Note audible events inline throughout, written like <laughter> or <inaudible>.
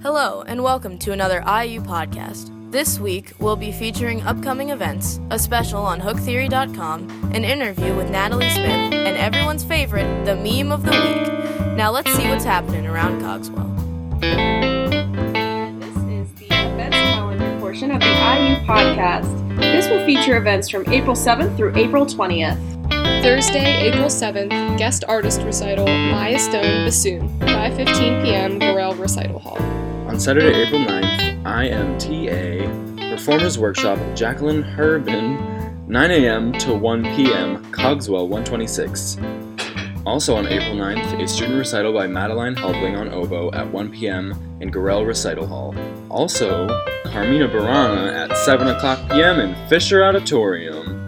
Hello, and welcome to another IU podcast. This week, we'll be featuring upcoming events, a special on HookTheory.com, an interview with Natalie Smith, and everyone's favorite, the meme of the week. Now let's see what's happening around Cogswell. This is the events calendar portion of the IU podcast. This will feature events from April 7th through April 20th. Thursday, April 7th, guest artist recital, Maya Stone, bassoon, 5.15 p.m., Gorell Recital Hall. On Saturday, April 9th, IMTA Performers Workshop Jacqueline Herbin, 9 a.m. to 1 p.m., Cogswell 126. Also on April 9th, a student recital by Madeline Heldwing on oboe at 1 p.m. in Gorell Recital Hall. Also, Carmina Burana at 7 o'clock p.m. in Fisher Auditorium.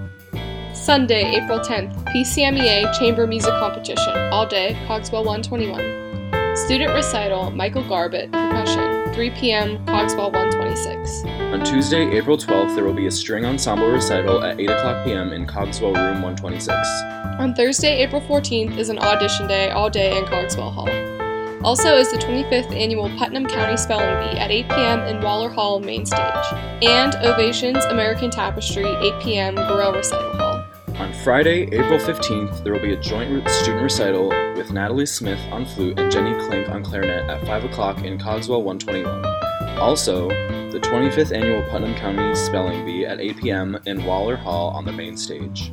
Sunday, April 10th, PCMEA Chamber Music Competition, all day, Cogswell 121. Student recital, Michael Garbett, percussion, 3 p.m., Cogswell 126. On Tuesday, April 12th, there will be a string ensemble recital at 8 o'clock p.m. in Cogswell Room 126. On Thursday, April 14th, is an audition day all day in Cogswell Hall. Also is the 25th annual Putnam County Spelling Bee at 8 p.m. in Waller Hall main stage, and Ovations American Tapestry 8 p.m. Gorell Recital Hall. On Friday, April 15th, there will be a joint student recital with Natalie Smith on flute and Jenny Klink on clarinet at 5 o'clock in Cogswell 121. Also, the 25th annual Putnam County Spelling Bee at 8 p.m. in Waller Hall on the main stage.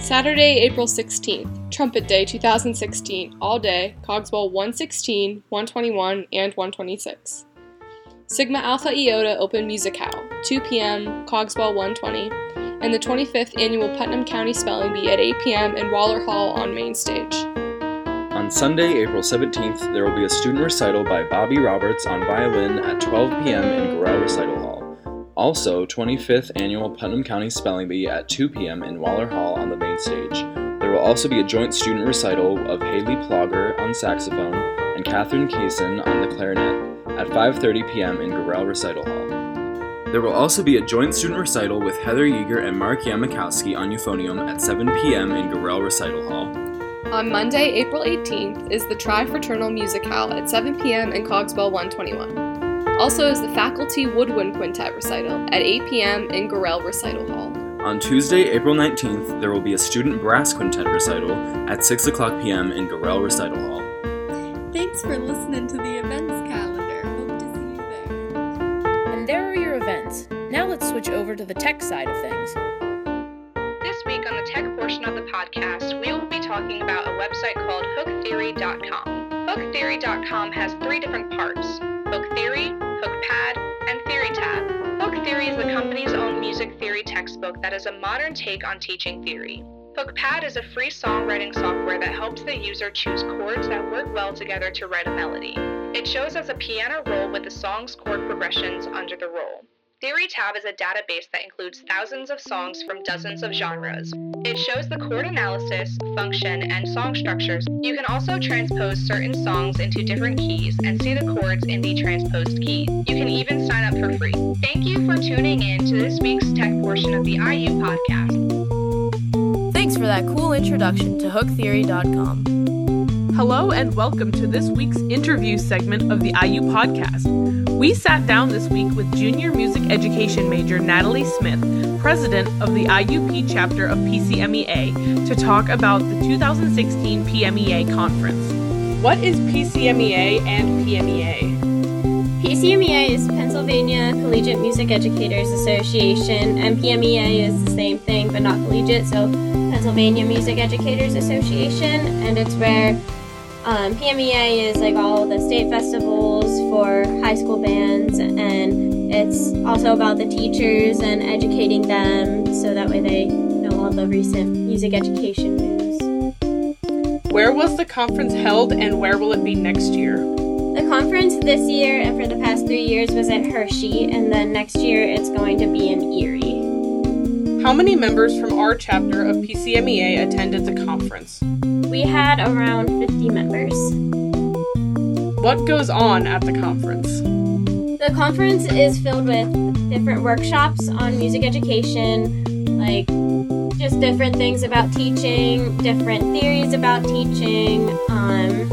Saturday, April 16th, Trumpet Day 2016, all day, Cogswell 116, 121, and 126. Sigma Alpha Iota Open Musicale, 2 p.m., Cogswell 120, and the 25th annual Putnam County Spelling Bee at 8 p.m. in Waller Hall on main stage. On Sunday, April 17th, there will be a student recital by Bobby Roberts on violin at 12 p.m. in Gorell Recital Hall. Also, 25th annual Putnam County Spelling Bee at 2 p.m. in Waller Hall on the main stage. There will also be a joint student recital of Haley Plogger on saxophone and Catherine Kaysen on the clarinet at 5:30 p.m. in Gorell Recital Hall. There will also be a joint student recital with Heather Yeager and Mark Yamakowski on euphonium at 7 p.m. in Gorell Recital Hall. On Monday, April 18th, is the Tri-Fraternal Musicale at 7 p.m. in Cogswell 121. Also is the Faculty Woodwind Quintet recital at 8 p.m. in Gorell Recital Hall. On Tuesday, April 19th, there will be a student brass quintet recital at 6 o'clock p.m. in Gorell Recital Hall. Thanks for listening to the events calendar. Now let's switch over to the tech side of things. This week on the tech portion of the podcast, we will be talking about a website called HookTheory.com. HookTheory.com has three different parts Hook Theory, HookPad, and TheoryTab. Hook Theory is the company's own music theory textbook that is a modern take on teaching theory. HookPad is a free songwriting software that helps the user choose chords that work well together to write a melody. It shows as a piano roll with the song's chord progressions under the roll. TheoryTab is a database that includes thousands of songs from dozens of genres. It shows the chord analysis, function, and song structures. You can also transpose certain songs into different keys and see the chords in the transposed keys. You can even sign up for free. Thank you for tuning in to this week's tech portion of the IU podcast. Thanks for that cool introduction to HookTheory.com. Hello and welcome to this week's interview segment of the IU podcast. We sat down this week with junior music education major Natalie Smith, president of the IUP chapter of PCMEA, to talk about the 2016 PMEA conference. What is PCMEA and PMEA? PCMEA is Pennsylvania Collegiate Music Educators Association, and PMEA is the same thing but not collegiate, so Pennsylvania Music Educators Association, and it's where um, PMEA is like all the state festivals for high school bands, and it's also about the teachers and educating them so that way they know all the recent music education news. Where was the conference held and where will it be next year? The conference this year and for the past three years was at Hershey, and then next year it's going to be in Erie. How many members from our chapter of PCMEA attended the conference? We had around 50 members. What goes on at the conference? The conference is filled with different workshops on music education, like just different things about teaching, different theories about teaching, um,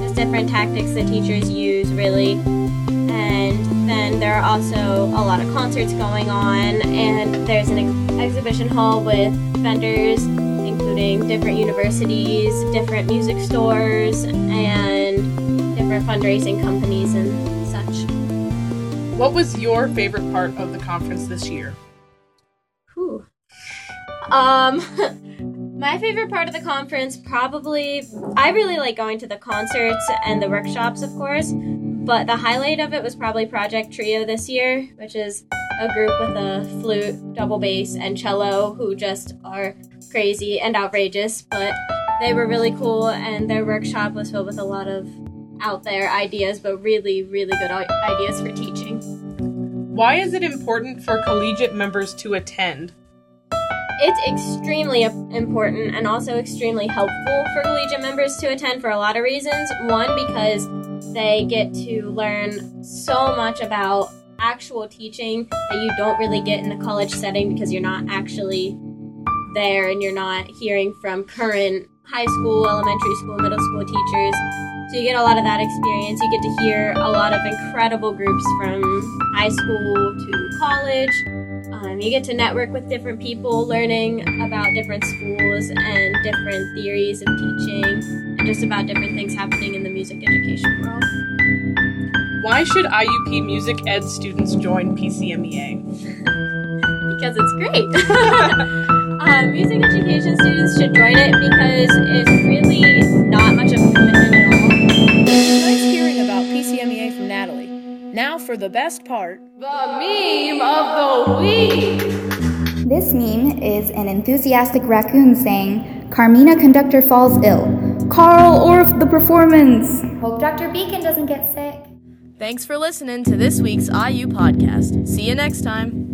just different tactics that teachers use, really. And then there are also a lot of concerts going on, and there's an ex- exhibition hall with vendors, including different universities, different music stores, and different fundraising companies and such. What was your favorite part of the conference this year? Whew. Um, <laughs> my favorite part of the conference probably I really like going to the concerts and the workshops, of course. But the highlight of it was probably Project Trio this year, which is a group with a flute, double bass, and cello who just are crazy and outrageous. But they were really cool, and their workshop was filled with a lot of out there ideas, but really, really good ideas for teaching. Why is it important for collegiate members to attend? It's extremely important and also extremely helpful for collegiate members to attend for a lot of reasons. One, because they get to learn so much about actual teaching that you don't really get in the college setting because you're not actually there and you're not hearing from current high school, elementary school, middle school teachers. So you get a lot of that experience. You get to hear a lot of incredible groups from high school to college. Um, you get to network with different people, learning about different schools and different theories of teaching, and just about different things happening in the music education world. Why should IUP Music Ed students join PCMEA? Because it's great. um, <laughs> music education students should join it because it's for the best part. The meme of the week. This meme is an enthusiastic raccoon saying, Carmina conductor falls ill. Carl Orff the performance. Hope Dr. Beacon doesn't get sick. Thanks for listening to this week's IU podcast. See you next time.